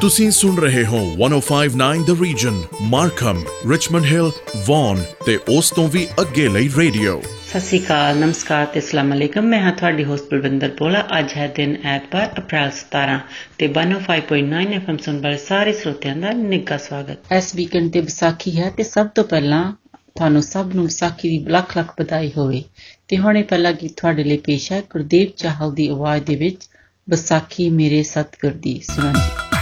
ਤੁਸੀਂ ਸੁਣ ਰਹੇ ਹੋ 1059 the region Markham Richmond Hill Vaughan ਤੇ ਉਸ ਤੋਂ ਵੀ ਅੱਗੇ ਲਈ ਰੇਡੀਓ ਸਤਿ ਸ਼੍ਰੀ ਅਕਾਲ ਨਮਸਕਾਰ ਤੇ ਅਸਲਾਮ ਅਲੈਕਮ। ਮੈਂ ਹਾਂ ਤੁਹਾਡੀ ਹੋਸਟ ਬਲਵਿੰਦਰ ਪੋਲਾ ਅੱਜ ਹੈ ਦਿਨ ਐਤਵਾਰ ਅਪ੍ਰੈਲ 17 ਤੇ 105.9 ਐਫਐਮ ਸੁਣ ਵਾਲੇ ਸਾਰੇ ਸਰੋਤਿਆਂ ਦਾ ਨਿੱਘਾ ਸਵਾਗਤ। ਇਸ ਵੀਕਐਂਡ ਤੇ ਵਿਸਾਖੀ ਹੈ ਤੇ ਸਭ ਤੋਂ ਪਹਿਲਾਂ ਤੁਹਾਨੂੰ ਸਭ ਨੂੰ ਵਿਸਾਖੀ ਦੀ ਲੱਖ ਲੱਖ ਵਧਾਈ ਹੋਵੇ। ਤੇ ਹੁਣੇ ਪਹਿਲਾ ਗੀਤ ਤੁਹਾਡੇ ਲਈ ਪੇਸ਼ ਹੈ। ਗੁਰਦੇਵ ਚਾਹਲ ਦੀ ਆਵਾਜ਼ ਦੇ ਵਿੱਚ ਵਿਸਾਖੀ ਮੇਰੇ ਸਤਿਗੁਰ ਦੀ ਸੁਣੋ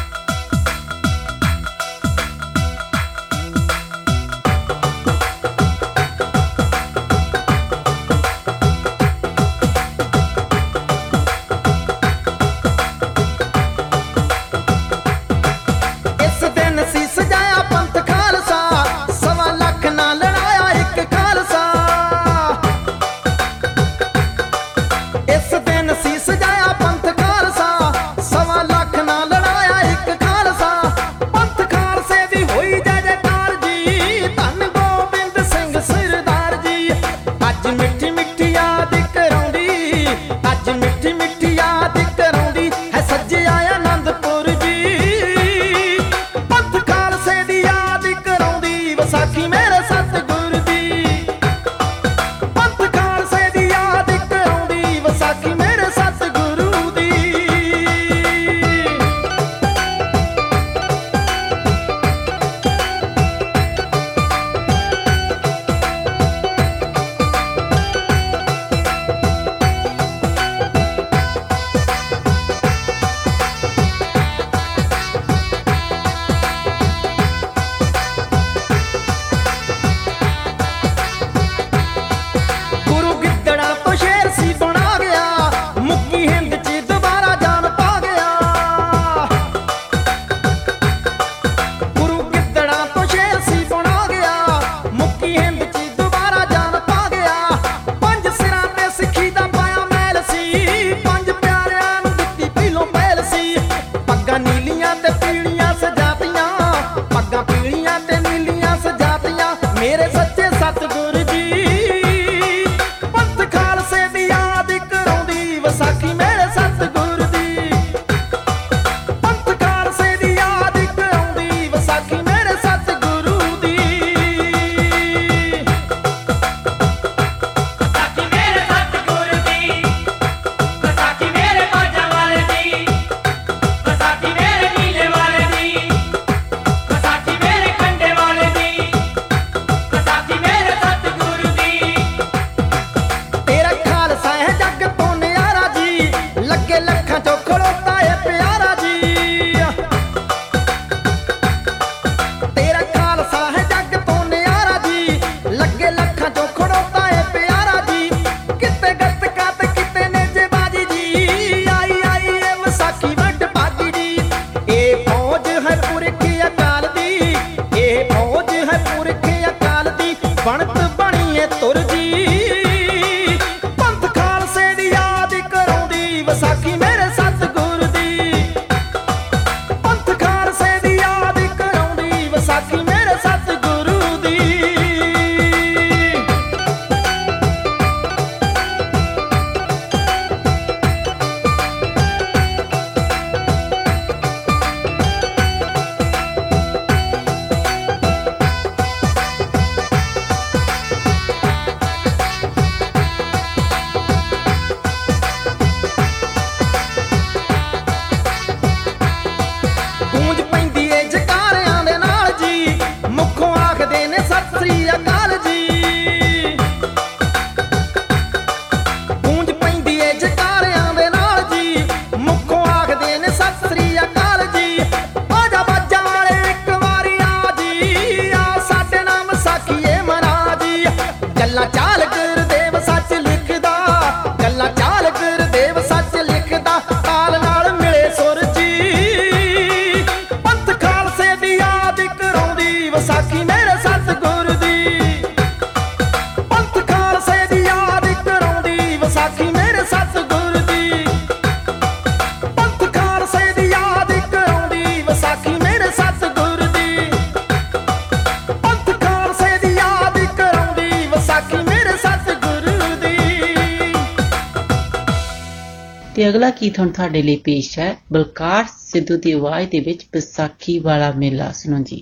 ਗੀਤ ਹੁਣ ਤੁਹਾਡੇ ਲਈ ਪੇਸ਼ ਹੈ ਬਲਕਾਰ ਸਿੱਧੂ ਦੀ ਆਵਾਜ਼ ਦੇ ਵਿੱਚ ਵਿਸਾਖੀ ਵਾਲਾ ਮੇਲਾ। ਸੁਣੋ ਜੀ।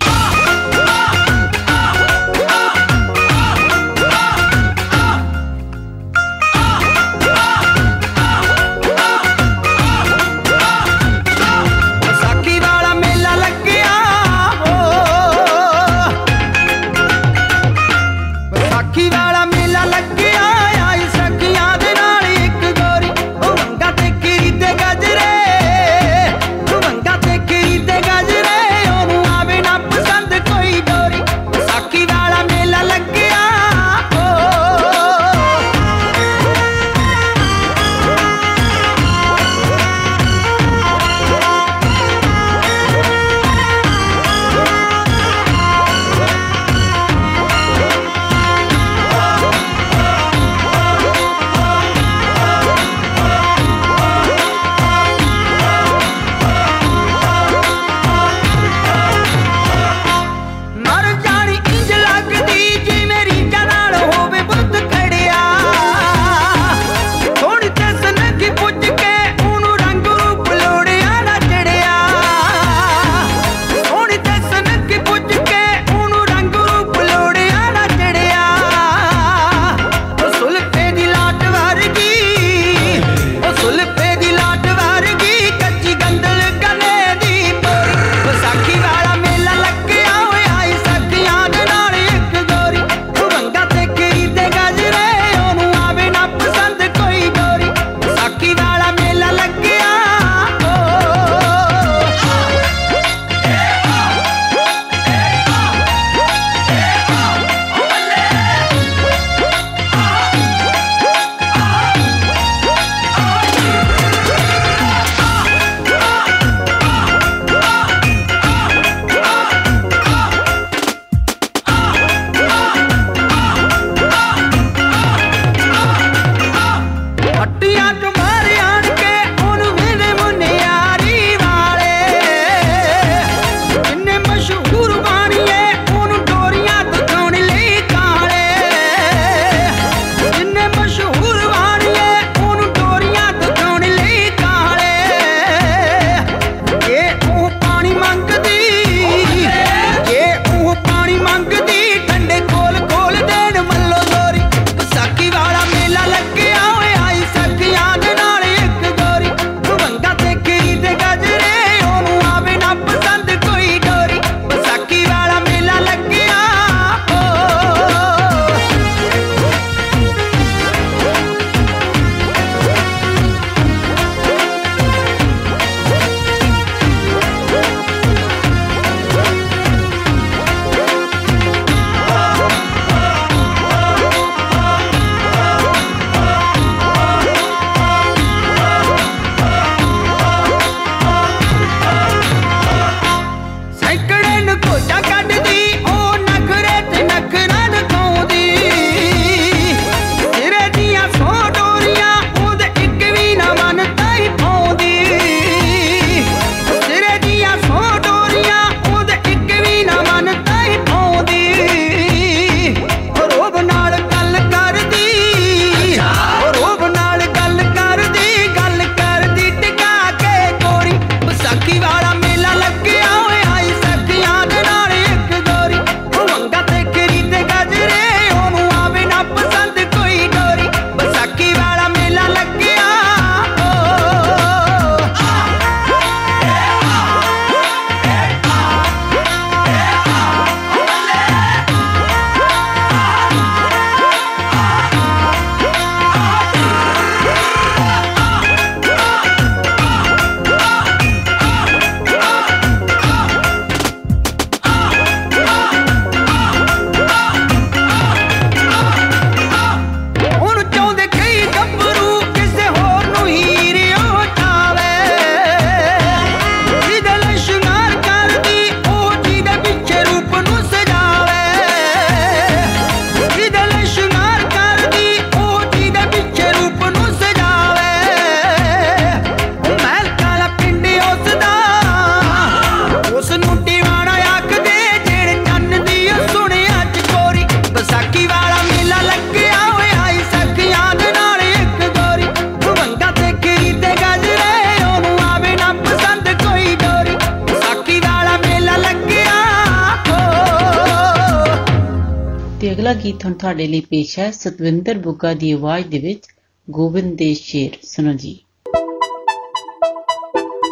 ਤੁਹਾਡੇ ਲਈ ਪੇਸ਼ ਹੈ ਸਤਵਿੰਦਰ ਬੁੱਗਾ ਦੀ ਆਵਾਜ਼ ਦੇ ਵਿੱਚ ਗੋਬਿੰਦ ਦੇ ਸ਼ੇਰ। ਸੁਣੋ ਜੀ।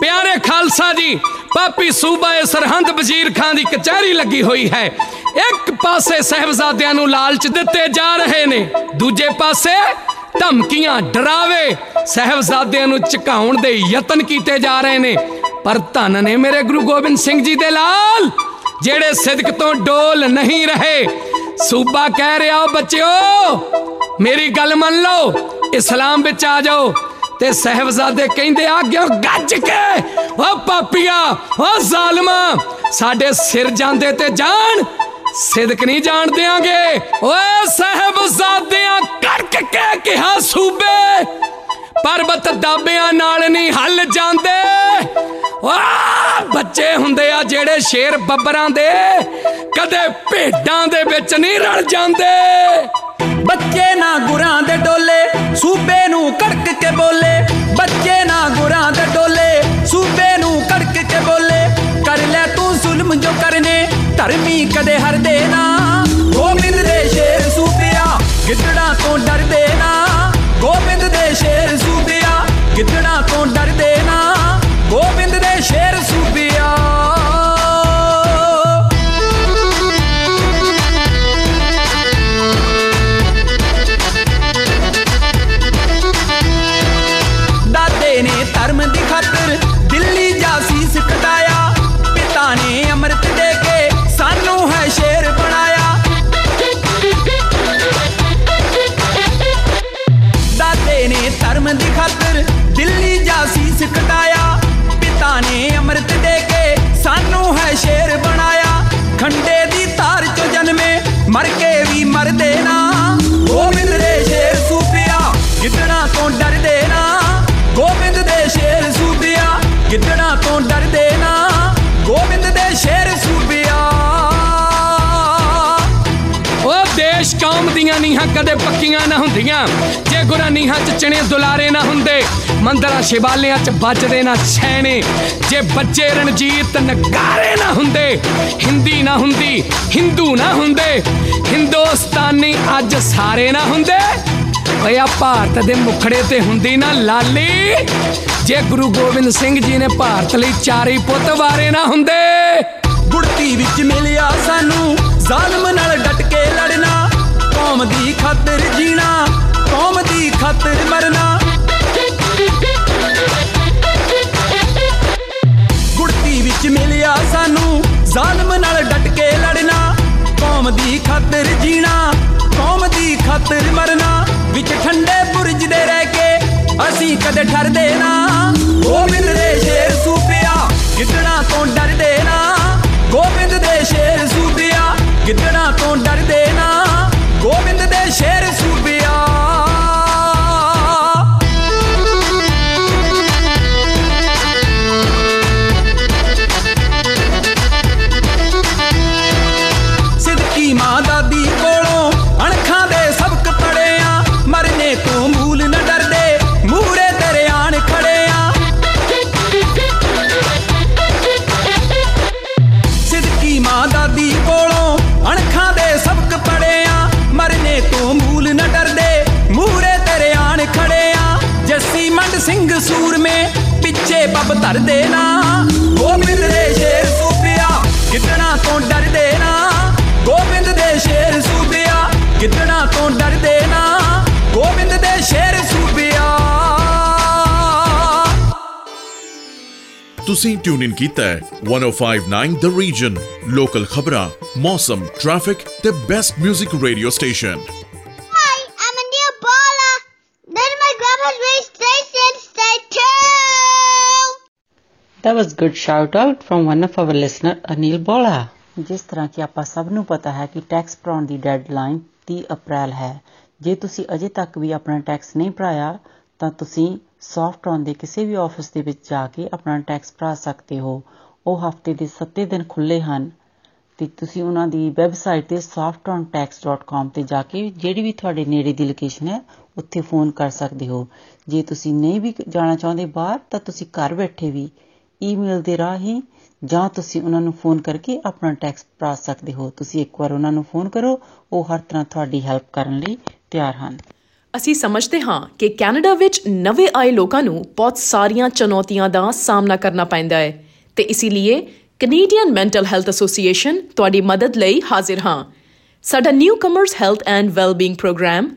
ਪਿਆਰੇ ਖਾਲਸਾ ਜੀ, ਪਾਪੀ ਸੂਬਾ ਏ ਸਰਹੰਦ ਵਜ਼ੀਰ ਖਾਨ ਦੀ ਕਚਹਿਰੀ ਲੱਗੀ ਹੋਈ ਹੈ। ਇੱਕ ਪਾਸੇ ਸਹਿਬਜ਼ਾਦਿਆਂ ਨੂੰ ਲਾਲਚ ਦਿੱਤੇ ਜਾ ਰਹੇ ਨੇ, ਦੂਜੇ ਪਾਸੇ ਧਮਕੀਆਂ, ਡਰਾਵੇ ਸਹਿਬਜ਼ਾਦਿਆਂ ਨੂੰ ਝਕਾਉਣ ਦੇ ਯਤਨ ਕੀਤੇ ਜਾ ਰਹੇ ਨੇ। ਪਰ ਧੰਨ ਨੇ ਮੇਰੇ ਗੁਰੂ ਗੋਬਿੰਦ ਸਿੰਘ ਜੀ ਦੇ ਲਾਲ, ਜਿਹੜੇ ਸਿਦਕ ਤੋਂ ਡੋਲ ਨਹੀਂ ਰਹੇ ਸੂਬਾ ਕਹਿ ਰਿਹਾ ਬੱਚਿਓ, ਮੇਰੀ ਗੱਲ ਮੰਨ ਲਓ, ਇਸਲਾਮ ਵਿੱਚ ਆ ਜਾਓ। ਤੇ ਸਹਿਬਜ਼ਾਦੇ ਕਹਿੰਦੇ, ਆ ਗਿਓ, ਗੱਜ ਕੇ, ਓ ਪਾਪੀਆ, ਓ ਜ਼ਾਲਮਾ, ਸਾਡੇ ਸਿਰ ਜਾਂਦੇ ਤੇ ਜਾਣ, ਸਿਦਕ ਨਹੀਂ ਜਾਣ ਦਿਆਂਗੇ। ਓਏ ਸਹਿਬਜ਼ਾਦਿਆਂ, ਕੜਕ ਕੇ ਕਿਹਾ, ਸੂਬੇ ਪਰਬਤ ਦਾਬਿਆਂ ਨਾਲ ਨਹੀਂ ਹੱਲ ਜਾਂਦੇ। ਵਾ ਬੱਚੇ ਹੁੰਦੇ ਆ ਜਿਹੜੇ ਸ਼ੇਰ ਬੱਬਰਾਂ ਦੇ ਕਦੇ ਭੇਡਾਂ ਦੇ ਵਿੱਚ ਨਹੀਂ ਰਲ ਜਾਂਦੇ। ਬੱਚੇ ਨਾ ਗੁਰਾਂ ਦੇ ਡੋਲੇ, ਸੂਬੇ ਨੂੰ ਕੜਕ ਕੇ ਬੋਲੇ। ਬੱਚੇ ਨਾ ਗੁਰਾਂ ਨੀਹਾਂ ਕਦੇ ਪੱਕੀਆਂ ਨਾ ਹੁੰਦੀਆਂ। ਜੇ ਗੁਰਾਂ ਨੀਹਾਂ 'ਚ ਚਣੇ ਦੁਲਾਰੇ ਨਾ ਹੁੰਦੇ, ਮੰਦਰਾਂ ਸ਼ਿਵਾਲਿਆਂ 'ਚ ਵੱਜਦੇ ਨਾ ਛੈਣੇ। ਜੇ ਬੱਚੇ ਰਣਜੀਤ ਨਗਾਰੇ ਨਾ ਹੁੰਦੇ, ਹਿੰਦੀ ਨਾ ਹੁੰਦੀ, ਹਿੰਦੂ ਨਾ ਹੁੰਦੇ, ਹਿੰਦੁਸਤਾਨੀ ਅੱਜ ਸਾਰੇ ਨਾ ਹੁੰਦੇ। ਓਏ ਆ ਭਾਰਤ ਦੇ ਮੁਖੜੇ ਤੇ ਹੁੰਦੀ ਨਾ ਲਾਲੀ। ਜੇ ਗੁਰੂ ਗੋਬਿੰਦ ਸਿੰਘ ਜੀ ਨੇ ਭਾਰਤ ਲਈ ਚਾਰੇ ਪੁੱਤ ਵਾਰੇ ਨਾ ਹੁੰਦੇ। ਗੁੜਤੀ ਵਿੱਚ ਮਿਲਿਆ ਸਾਨੂੰ ਜ਼ਾਲਮ ਨਾਲ ਡਟ ਕੇ ਲੜਨਾ ਕੌਮ ਦੀ ਖਾਤਰ ਜੀਣਾ, ਕੌਮ ਦੀ ਖਾਤਰ ਮਰਨਾ। ਗੁੜਤੀ ਵਿੱਚ ਮਿਲਿਆ ਸਾਨੂੰ ਜ਼ਾਲਮ ਨਾਲ ਡਟ ਕੇ ਲੜਨਾ। ਕੌਮ ਦੀ ਖਾਤਰ ਜੀਣਾ, ਕੌਮ ਦੀ ਖਾਤਰ ਮਰਨਾ। ਵਿੱਚ ਠੰਡੇ ਬੁਰਜ ਦੇ ਰਹਿ ਕੇ ਅਸੀਂ ਕਦੇ ਠਰਦੇ ਨਾ। ਗੋਬਿੰਦ ਦੇ ਸ਼ੇਰ ਸੂਪਿਆ ਗਿੱਦੜਾਂ ਤੋਂ ਡਰਦੇ ਨਾ। ਗੋਬਿੰਦ ਦੇ ਸ਼ੇਰ ਸੂਬਿਆ ਗਿੱਦੜਾਂ ਤੋਂ ਡਰਦੇ ਤੁਸੀਂ ਟਿਊਨ ਇਨ ਕੀਤਾ ਹੈ 1059 ਦ ਰੀਜਨ ਲੋਕਲ ਖਬਰਾਂ ਮੌਸਮ ਟ੍ਰੈਫਿਕ ਤੇ best 뮤직 radio station Hi, I'm Anil Bala. Then my grandma's race station, stay tuned. That was good shout out from one of our listener Anil Bola. ਜਿਸ ਤਰ੍ਹਾਂ ਕਿ ਆਪਾਂ ਸਭ ਨੂੰ ਪਤਾ ਹੈ ਕਿ ਟੈਕਸ ਭਰਾਉਣ ਦੀ ਡੈਡਲਾਈਨ 30 ਅਪ੍ਰੈਲ ਹੈ ਜੇ ਤੁਸੀਂ ਅਜੇ ਤੱਕ ਵੀ ਆਪਣਾ ਟੈਕਸ ਨਹੀਂ ਭਰਾਇਆ ਤਾਂ ਤੁਸੀਂ ਸੌਫਟ ਔਨ ਦੇ ਕਿਸੇ ਵੀ ਆਫਿਸ ਦੇ ਵਿੱਚ ਜਾ ਕੇ ਆਪਣਾ ਟੈਕਸ ਭਰਾ ਸਕਦੇ ਹੋ, ਉਹ ਹਫ਼ਤੇ ਦੇ 7 ਦਿਨ ਖੁੱਲੇ ਹਨ। ਤੇ ਤੁਸੀਂ ਉਹਨਾਂ ਦੀ ਵੈਬਸਾਈਟ ਤੇ softontax.com ਤੇ ਜਾ ਕੇ ਜਿਹੜੀ ਵੀ ਤੁਹਾਡੇ ਨੇੜੇ ਦੀ ਲੋਕੇਸ਼ਨ ਹੈ, ਉੱਥੇ ਫੋਨ ਕਰ ਸਕਦੇ ਹੋ। ਜੇ ਤੁਸੀਂ ਨਹੀਂ ਵੀ ਜਾਣਾ ਚਾਹੁੰਦੇ ਬਾਹਰ, ਤਾਂ ਤੁਸੀਂ ਘਰ ਬੈਠੇ ਵੀ ਈਮੇਲ ਦੇ ਰਾਹੀਂ ਜਾਂ ਤੁਸੀਂ ਉਹਨਾਂ ਨੂੰ ਫੋਨ ਕਰਕੇ ਆਪਣਾ ਟੈਕਸ ਭਰਾ ਸਕਦੇ ਹੋ। ਤੁਸੀਂ ਇੱਕ ਵਾਰ ਉਹਨਾਂ ਨੂੰ ਫੋਨ ਕਰੋ, ਉਹ ਹਰ ਤਰ੍ਹਾਂ ਤੁਹਾਡੀ ਹੈਲਪ ਕਰਨ ਲਈ ਤਿਆਰ ਹਨ। ਅਸੀਂ ਸਮਝਦੇ ਹਾਂ ਕਿ ਕੈਨੇਡਾ ਵਿੱਚ ਨਵੇਂ ਆਏ ਲੋਕਾਂ ਨੂੰ ਬਹੁਤ ਸਾਰੀਆਂ ਚੁਣੌਤੀਆਂ ਦਾ ਸਾਹਮਣਾ ਕਰਨਾ ਪੈਂਦਾ ਹੈ। ਤੇ ਇਸੇ ਲਈ ਕੈਨੇਡੀਅਨ ਮੈਂਟਲ ਹੈਲਥ ਐਸੋਸੀਏਸ਼ਨ ਤੁਹਾਡੀ ਮਦਦ ਲਈ ਹਾਜ਼ਰ ਹਾਂ। ਸਾਡਾ newcomers health and wellbeing programme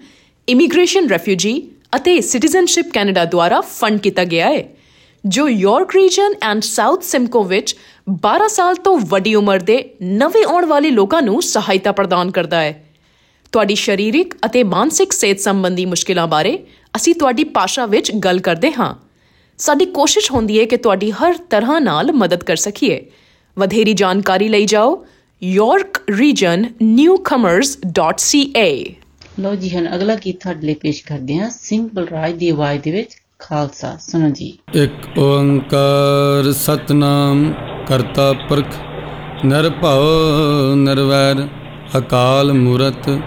immigration refugee ਅਤੇ ਸਿਟੀਜ਼ਨਸ਼ਿਪ ਕੈਨੇਡਾ ਦੁਆਰਾ ਫੰਡ ਕੀਤਾ ਗਿਆ ਹੈ, ਜੋ York Region and South Simcoe ਵਿੱਚ 12 ਸਾਲ ਤੋਂ ਵੱਡੀ ਉਮਰ ਦੇ ਨਵੇਂ ਆਉਣ ਵਾਲੇ ਲੋਕਾਂ ਨੂੰ ਸਹਾਇਤਾ ਪ੍ਰਦਾਨ ਕਰਦਾ ਹੈ। ਤੁਹਾਡੀ ਸਰੀਰਕ ਅਤੇ ਮਾਨਸਿਕ ਸਿਹਤ ਸੰਬੰਧੀ ਮੁਸ਼ਕਿਲਾਂ ਬਾਰੇ ਅਸੀਂ ਤੁਹਾਡੀ ਭਾਸ਼ਾ ਵਿੱਚ ਗੱਲ ਕਰਦੇ ਹਾਂ। ਸਾਡੀ ਕੋਸ਼ਿਸ਼ ਹੁੰਦੀ ਹੈ ਕਿ ਤੁਹਾਡੀ ਹਰ ਤਰ੍ਹਾਂ ਨਾਲ ਮਦਦ ਕਰ ਸਕੀਏ। ਵਧੇਰੀ ਜਾਣਕਾਰੀ ਲਈ ਜਾਓ। yorkregionNewcomers.ca ਲੋ ਜੀ ਹਨ ਅਗਲਾ ਗੀਤ ਤੁਹਾਡੇ ਲਈ ਪੇਸ਼ ਕਰਦੇ ਹਾਂ। ਸਿੰਘ ਬਲਰਾਜ ਦੀ ਆਵਾਜ਼ ਦੇ ਵਿੱਚ ਖਾਲਸਾ। ਸੁਣੋ ਜੀ। ਇੱਕ ਓੰਕਾਰ ਸਤਨਾਮ ਕਰਤਾ ਪੁਰਖ ਨਿਰਭਉ ਨਿਰਵੈਰ ਅਕਾਲ ਮੂਰਤ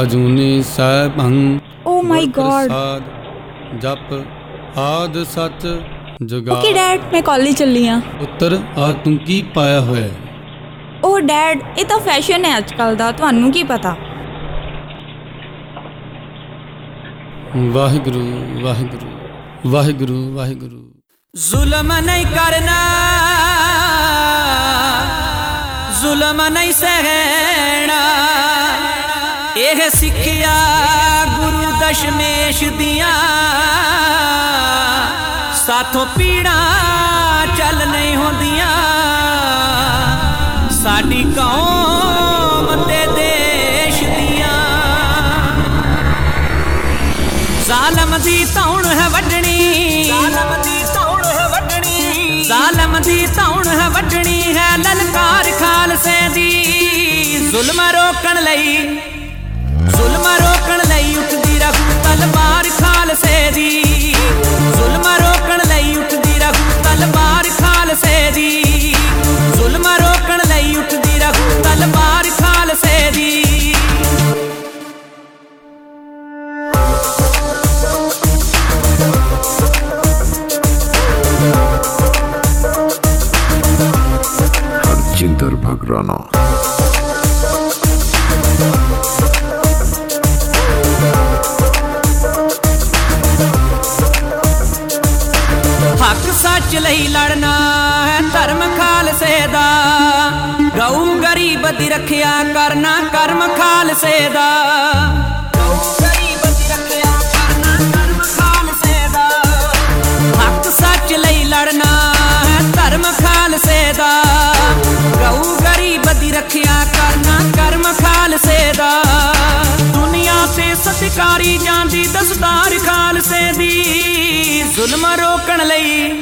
ਅਜੂਨੀ ਸੈਭੰ Oh my God. ਪ੍ਰਸਾਦ ਜਪ ਆਦ ਸਚ ਜੁਗਾ ਓਕੇ ਡੈਡ ਮੈਂ ਕਾਲਜ ਚੱਲੀ ਆ। ਪੁੱਤਰ ਆ ਤੂੰ ਕੀ ਪਾਇਆ ਹੋਇਆ? ਹੈ? ਉਹ ਡੈਡ ਇਹ ਤਾਂ ਫੈਸ਼ਨ ਹੈ ਅੱਜਕੱਲ ਦਾ ਤੁਹਾਨੂੰ ਕੀ ਪਤਾ? ਵਾਹਿਗੁਰੂ ਵਾਹਿਗੁਰੂ ਵਾਹਿਗੁਰੂ ਵਾਹਿਗੁਰੂ। ਜ਼ੁਲਮ ਨਹੀਂ ਕਰਨਾ ਜ਼ੁਲਮ ਨਹੀਂ ਸਹਿਣਾ ਇਹ ਸਿੱਖਿਆ ਗੁਰੂ ਦਸ਼ਮੇਸ਼ ਦੀਆਂ। ਸਾਥੋਂ ਪੀੜਾਂ ਚੱਲ ਨਹੀਂ ਹੁੰਦੀਆਂ। ਸਾਡੀ ਕੌਮ ਤੇ ਦੇਸ਼ ਦੀਆਂ। ਜ਼ਾਲਮ ਦੀ ਧੌਣ ਹੈ ਵੱਢਣੀ। ਜ਼ਾਲਮ ਦੀ ਧੌਣ ਹੈ ਵੱਢਣੀ। ਜ਼ਾਲਮ ਦੀ ਧੌਣ ਹੈ ਵੱਢਣੀ ਹੈ ਲਲਕਾਰ ਖਾਲਸੇ ਦੀ। ਜ਼ੁਲਮ ਰੋਕਣ ਲਈ ਖਾਲਸੇ ਦੀ ਜ਼ੁਲਮ ਰੋਕਣ ਲਈ ਉੱਠਦੀ ਰਹੂ ਤਲਵਾਰ ਖਾਲਸੇ ਦੀ ਜ਼ੁਲਮ ਰੋਕਣ ਲਈ ਉੱਠਦੀ ਰਹੂ ਤਲਵਾਰ ਖਾਲਸੇ ਦੀ हरजिंदर भगराना ਸੱਚ ਲਈ ਲੜਨਾ ਹੈ ਧਰਮ ਖਾਲਸੇ ਦਾ। ਗਊ ਗਰੀਬ ਦੀ ਰੱਖਿਆ ਕਰਨਾ, ਕਰਮ ਖਾਲਸੇ ਦਾ। ਗਊ ਗਰੀਬ ਰੱਖਿਆ ਕਰਨਾ, ਕਰਮ ਖਾਲਸੇ ਦਾ। ਹੱਕ ਸੱਚ ਲਈ ਲੜਨਾ ਹੈ ਧਰਮ ਖਾਲਸੇ ਦਾ। ਗਊ ਗਰੀਬ ਦੀ ਰੱਖਿਆ ਕਰਨਾ, ਕਰਮ ਖਾਲਸੇ ਦਾ। ਦੁਨੀਆ ਤੇ ਸਤਿਕਾਰੀ ਜਾਂਦੀ ਦਸਤਾਰ ਖਾਲਸੇ ਦੀ। ਜ਼ੁਲਮ ਰੋਕਣ ਲਈ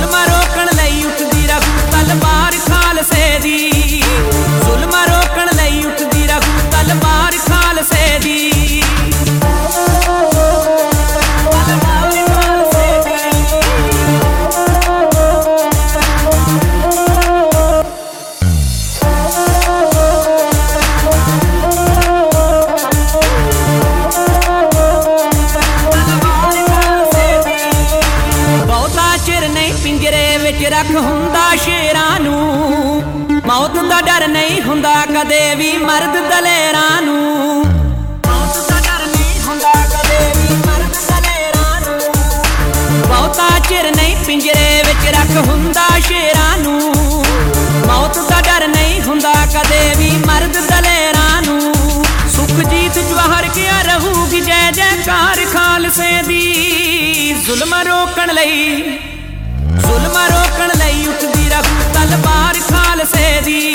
ਜ਼ੁਲਮ ਰੋਕਣ ਲਈ ਉੱਠਦੀ ਰਹੂ ਤਲਵਾਰ ਖਾਲਸੇ ਦੀ ਜ਼ੁਲਮ ਰੋਕਣ ਲਈ ਉੱਠਦੀ ਰਹੂ ਤਲਵਾਰ ਖਾਲਸੇ ਦੀ ਵਿੱਚ ਰੱਖ ਹੁੰਦਾ ਸ਼ੇਰਾਂ ਨੂੰ। ਮੌਤ ਦਾ ਡਰ ਨਹੀਂ ਹੁੰਦਾ, ਕਦੇ ਵੀ ਮਰਦ ਦਲੇਰਾਂ ਨੂੰ। ਮੌਤ ਦਾ ਡਰ ਨਹੀਂ ਹੁੰਦਾ, ਕਦੇ ਵੀ ਮਰਦ ਦਲੇਰਾਂ ਨੂੰ। ਬਹੁਤਾ ਚਿਰ ਨਹੀਂ ਪਿੰਜਰੇ ਵਿੱਚ ਰੱਖ ਹੁੰਦਾ ਸ਼ੇਰਾਂ ਨੂੰ। ਮੌਤ ਦਾ ਡਰ ਨਹੀਂ ਹੁੰਦਾ, ਕਦੇ ਵੀ ਮਰਦ ਦਲੇਰਾਂ ਨੂੰ। ਸੁਖਜੀਤ ਜਵਾਹਰ ਕਿਆ ਰਹੂਗੀ ਜੈ ਜੈਕਾਰ ਖਾਲਸੇ ਦੀ। ਜ਼ੁਲਮ ਰੋਕਣ ਲਈ ਜ਼ੁਲਮ ਰੋਕਣ ਲਈ ਉੱਠਦੀ ਰਹੂ ਤਲਵਾਰ ਖਾਲਸੇ ਦੀ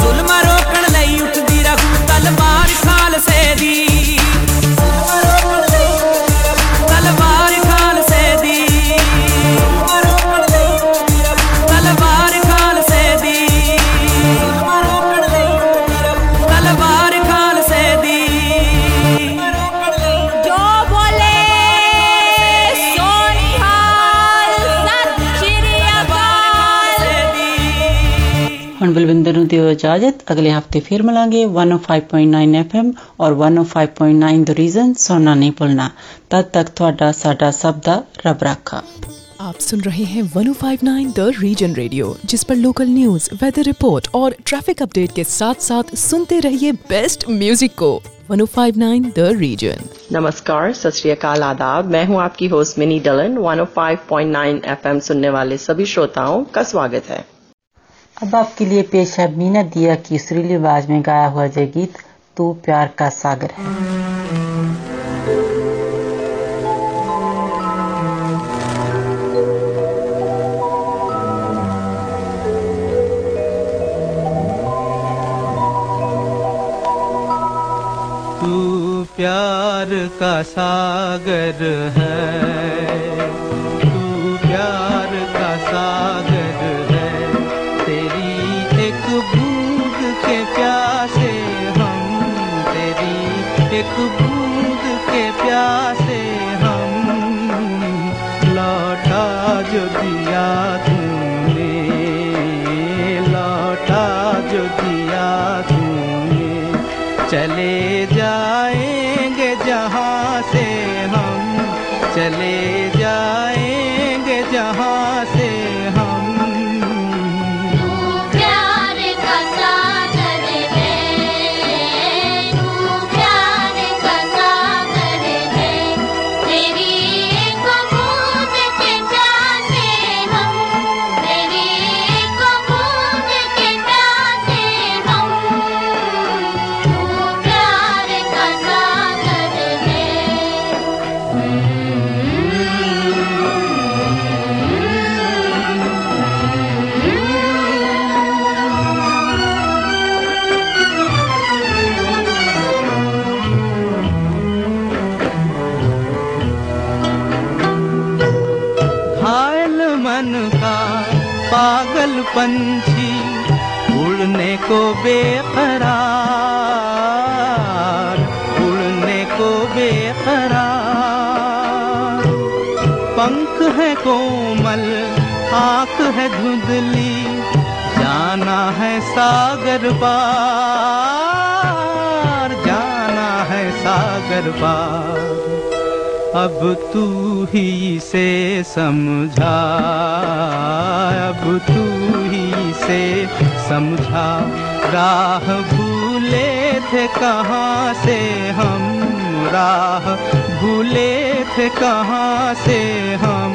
ਜ਼ੁਲਮ ਰੋਕਣ ਬਲਵਿੰਦਰ ਨੂੰ ਦਿਓ ਇਜਾਜ਼ਤ ਅਗਲੇ ਹਫਤੇ ਫਿਰ ਮਿਲਾਂਗੇ 105.9 FM ਔਰ 105.9 ਦ ਰੀਜ਼ਨ ਸੁਣਨਾ ਨਹੀਂ ਭੁੱਲਣਾ ਤਦ ਤੱਕ ਤੁਹਾਡਾ ਸਾਡਾ ਸਭ ਦਾ ਰੱਬ ਰਾਖਾ आप सुन रहे हैं 1059 द रीजन रेडियो जिस पर लोकल न्यूज वेदर रिपोर्ट और ट्रैफिक अपडेट के साथ साथ सुनते रहिए बेस्ट म्यूजिक को 1059 द रीजन नमस्कार सत श्री अकाल आदाब मैं हूं आपकी होस्ट मिनी डलन 105.9 एफएम सुनने वाले सभी श्रोताओं का स्वागत है अब आपके लिए पेश है मीना दिया की सुरीली आवाज़ में गाया हुआ जय गीत, तू प्यार का सागर है। तू प्यार का सागर है। एक बूंद के प्यासे हम लौटा जो दिया तूने लौटा जो दिया तूने। चले को बेकरार, उड़ने को बेकरार। पंख है कोमल, आँख है धुंधली, जाना है सागर पार, जाना है सागर पार। अब तू ही से समझा, अब तू ही से समझा राह भूले थे कहाँ से हम? राह भूले थे कहाँ से हम?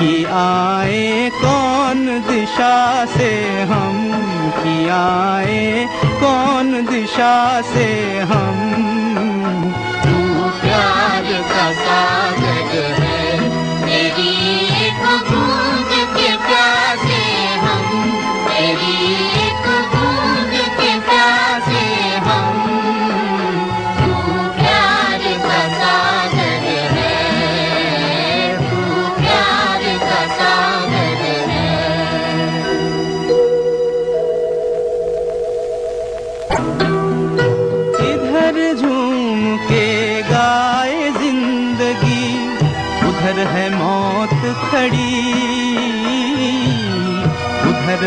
कि आए, कौन दिशा से हम कि आए, कौन दिशा से हम? तू प्यार का सागर है, मेरी एक बूंद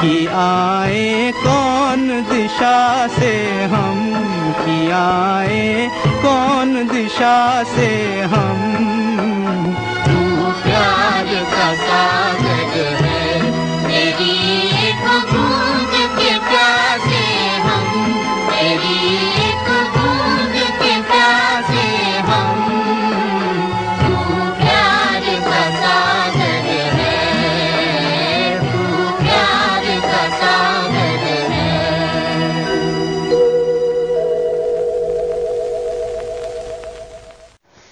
कि आए, कौन दिशा से हम कि आए, कौन दिशा से हम? तू प्यार का सागर है, मेरी एक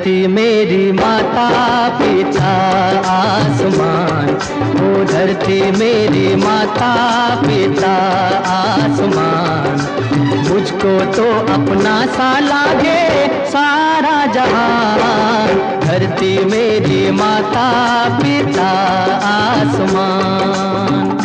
धरती मेरी माता पिता आसमान। ओ धरती मेरी माता पिता आसमान। मुझको तो अपना सा लागे सारा जहान। धरती मेरी माता पिता आसमान।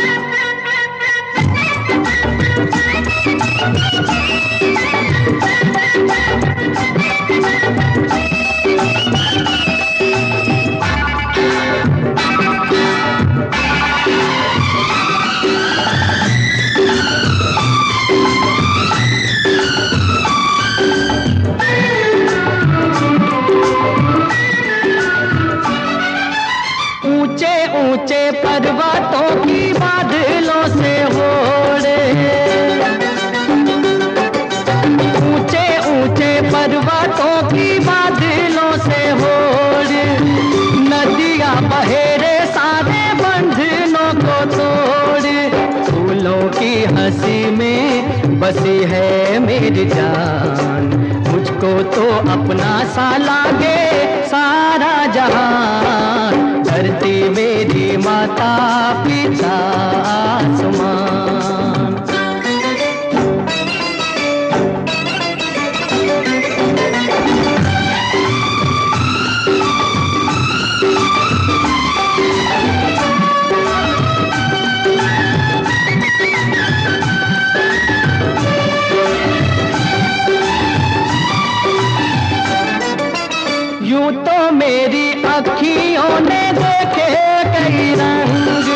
जान। मुझको तो अपना सा लागे सारा जहान। धरती मेरी माता पिता तो मेरी अखियों ने देखे कई रंग।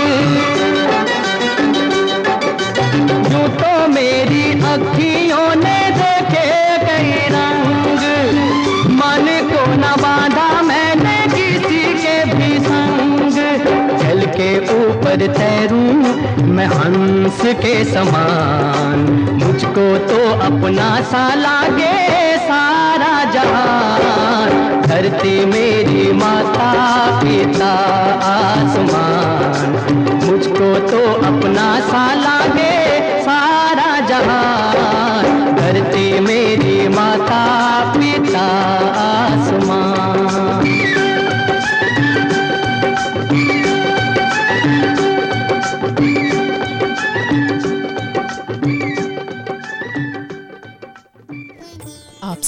यूँ तो मेरी अखियों ने देखे कई रंग। मन को न बांधा मैंने किसी के भी संग। जल के ऊपर तैरूं मैं हंस के समान। मुझको तो अपना सा लागे सारा जहान, धरती मेरी माता, पिता, आसमान। मुझको तो अपना सा लागे सारा जहान, धरती मेरी माता, पिता, आसमान।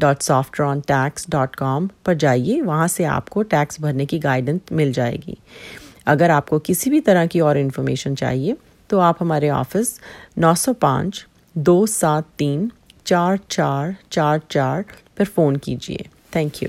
www.softrontax.com पर जाइए, वहाँ से आपको टैक्स भरने की गाइडेंस मिल जाएगी। अगर आपको किसी भी तरह की और इन्फॉर्मेशन चाहिए तो आप हमारे ऑफ़िस 905 दो सात तीन चार चार चार चार पर फ़ोन कीजिए। थैंक यू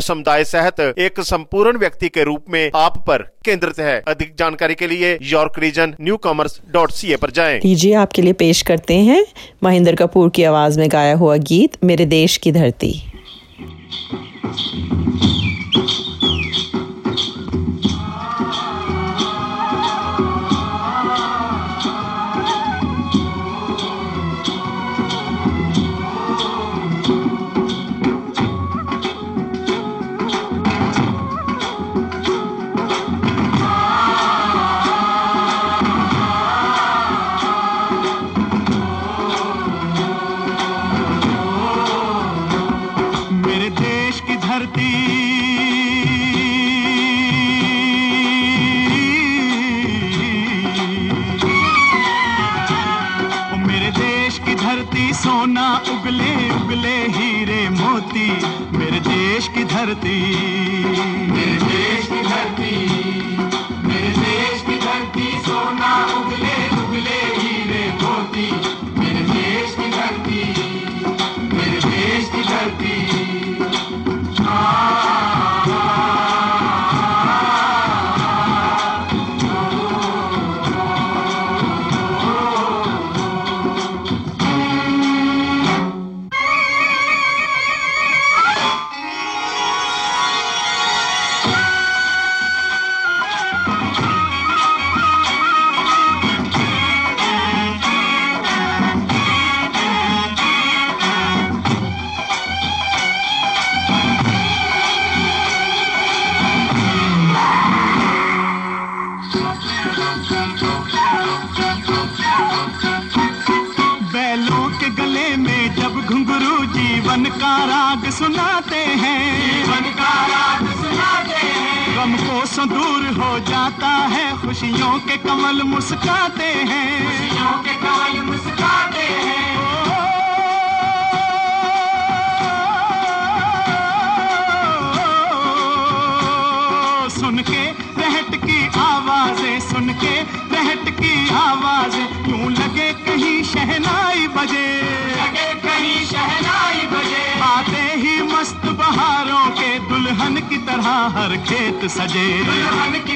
समुदाय सहित एक संपूर्ण व्यक्ति के रूप में आप पर केंद्रित है। अधिक जानकारी के लिए York Region newcomers dot C A पर जाए। लीजिए, आपके लिए पेश करते हैं महेंद्र कपूर की आवाज़ में गाया हुआ गीत, मेरे देश की धरती। उगले उगले हीरे मोती मेरे देश की धरती। मेरे देश खुशियों के कमल मुस्काते हैं खुशियों के कमल मुस्काते हैं सुन के रहट की आवाज़ें सुन के रहट की आवाज़ें यूँ लगे कहीं शहनाई बजे लगे कहीं शहनाई बजे आते ही मस्त बहारों के दुल्हन की तरह हर खेत सजे दुल्हन की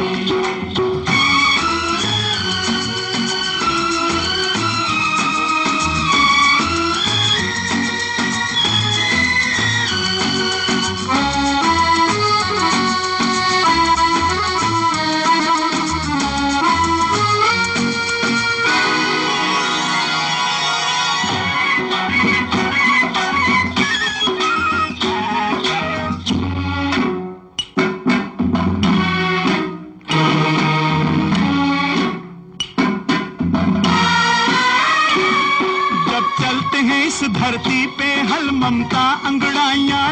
धरती पे हल ममता अंगड़ाइयाँ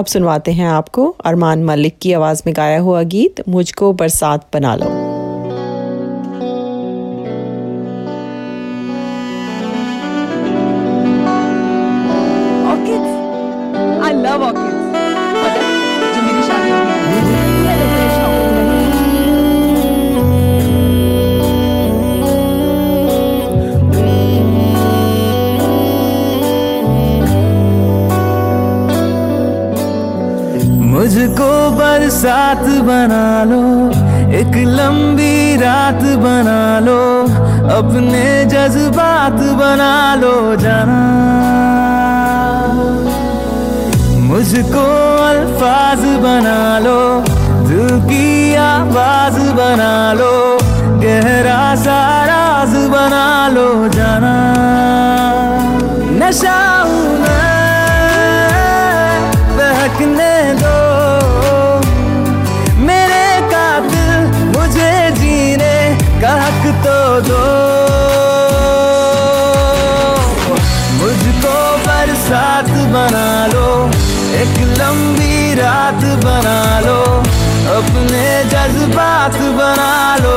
अब सुनवाते हैं आपको अरमान मलिक की आवाज़ में गाया हुआ गीत, मुझको बरसात बना लो। साथ बना लो, एक लंबी रात बना लो, अपने जज्बात बना लो जाना। मुझको अल्फाज बना लो, दिल की आवाज़ बना लो, गहरा सा राज बना लो जाना। नशा साथ बना लो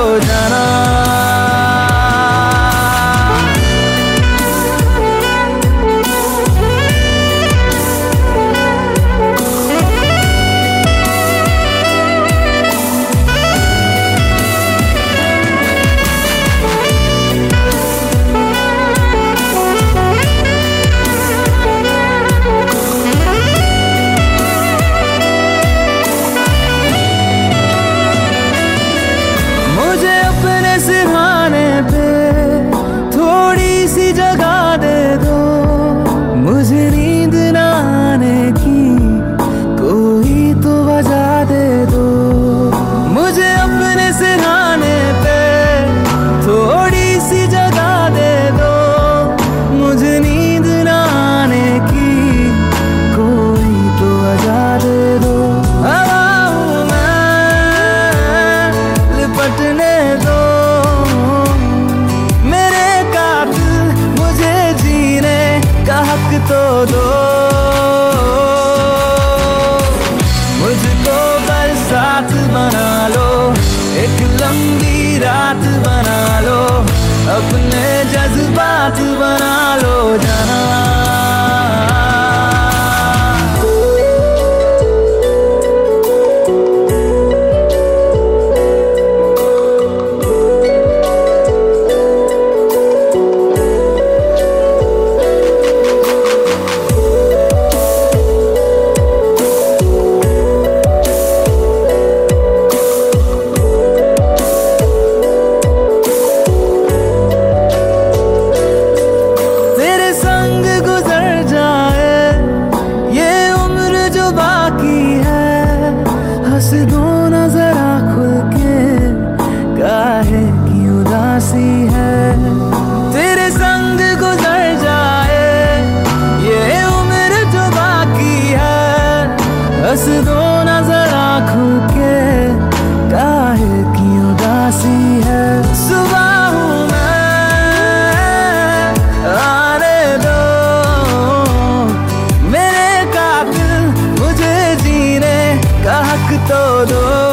我的。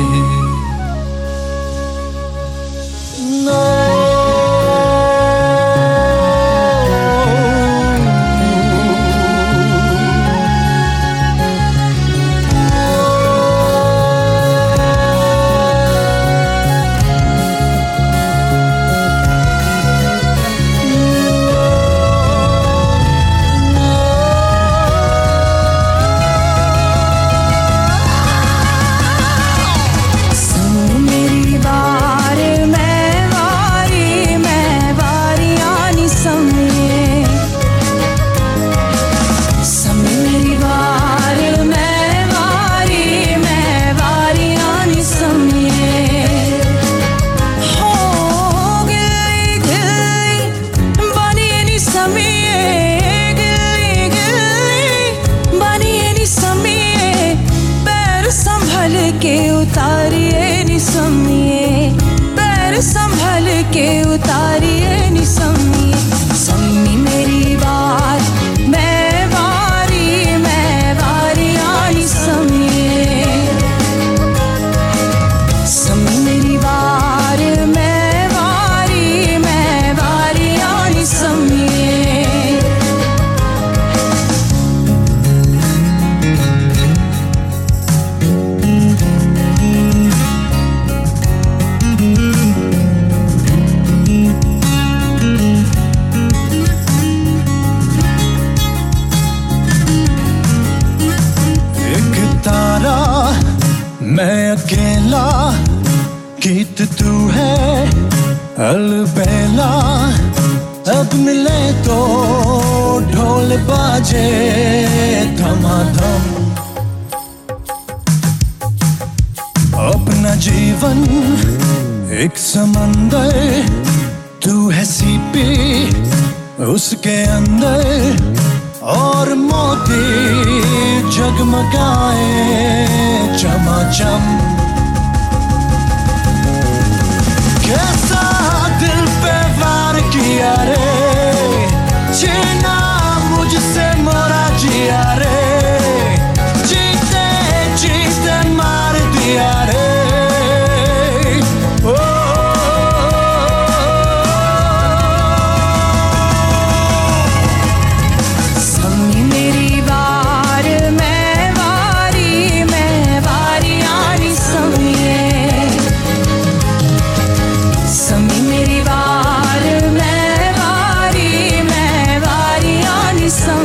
que o tal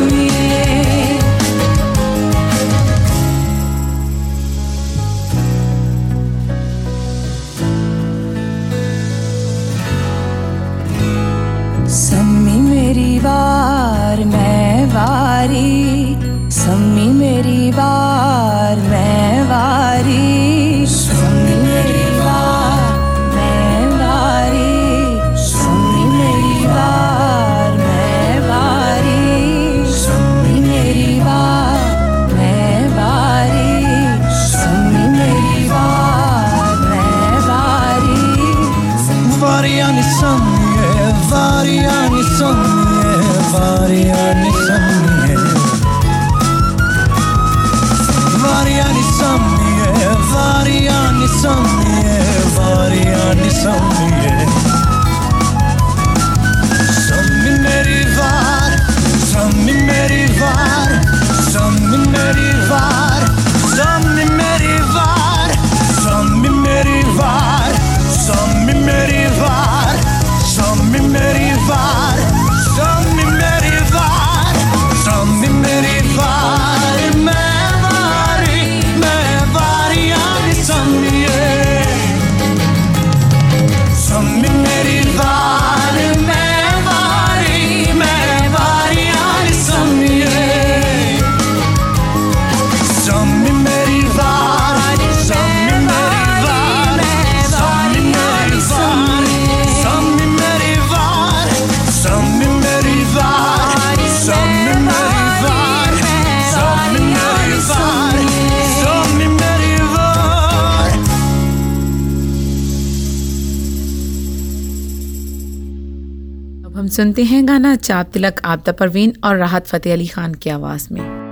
me. हम सुनते हैं गाना चाप तिलक, आपदा परवीन और राहत फ़तेह अली खान की आवाज़ में।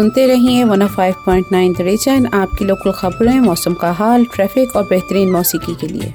सुनते रहिए one oh five point nine आपकी लोकल खबरें, मौसम का हाल ट्रैफ़िक और बेहतरीन मौसीकी के लिए।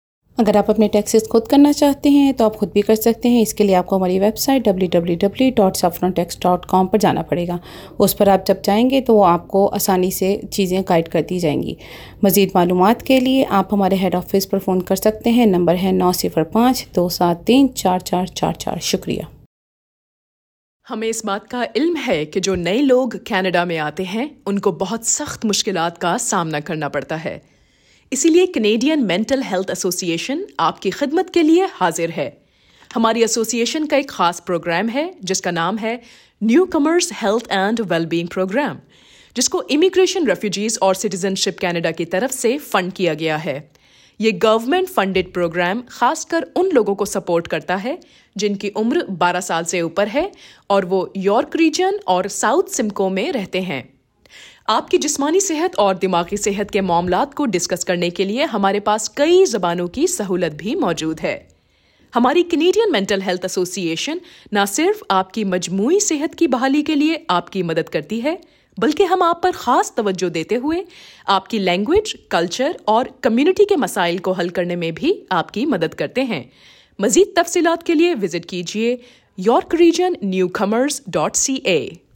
अगर आप अपने टैक्सेस खुद करना चाहते हैं तो आप खुद भी कर सकते हैं। इसके लिए आपको हमारी वेबसाइट www.saffrontax.com पर जाना पड़ेगा। उस पर आप जब जाएँगे तो वो आपको आसानी से चीज़ें गाइड कर दी जाएँगी। मज़ीद मालूम के लिए आप हमारे हेड ऑफ़िस पर फ़ोन कर सकते हैं। नंबर है नौ सिफर पाँच, दो सात तीन, चार चार चार चार। शुक्रिया। हमें इस बात का इल्म है कि जो नए लोग कनाडा में आते हैं, उनको बहुत सख्त मुश्किलात का सामना करना पड़ता है। इसीलिए कनेडियन मेंटल हेल्थ एसोसिएशन आपकी खिदमत के लिए हाजिर है। हमारी एसोसिएशन का एक खास प्रोग्राम है, जिसका नाम है newcomers health and wellbeing programme जिसको इमिग्रेशन रेफ्यूजीज और सिटीजनशिप कनाडा की तरफ़ से फंड किया गया है। ये गवर्नमेंट फंडेड प्रोग्राम खासकर उन लोगों को सपोर्ट करता है, जिनकी उम्र 12 साल से ऊपर है और वो यॉर्क रीजन और साउथ सिमको में रहते हैं। आपकी जिस्मानी सेहत और दिमागी सेहत के मामलात को डिस्कस करने के लिए हमारे पास कई जबानों की सहूलत भी मौजूद है। हमारी कनेडियन मेंटल हेल्थ एसोसिएशन न सिर्फ़ आपकी मजमू सेहत की बहाली के लिए आपकी मदद करती है, बल्कि हम आप पर खास तवज्जो देते हुए आपकी लैंग्वेज कल्चर और कम्युनिटी के मसाइल को हल करने में भी आपकी मदद करते हैं। मजीद तफसीलात के लिए विज़िट कीजिए York Region newcomers dot C A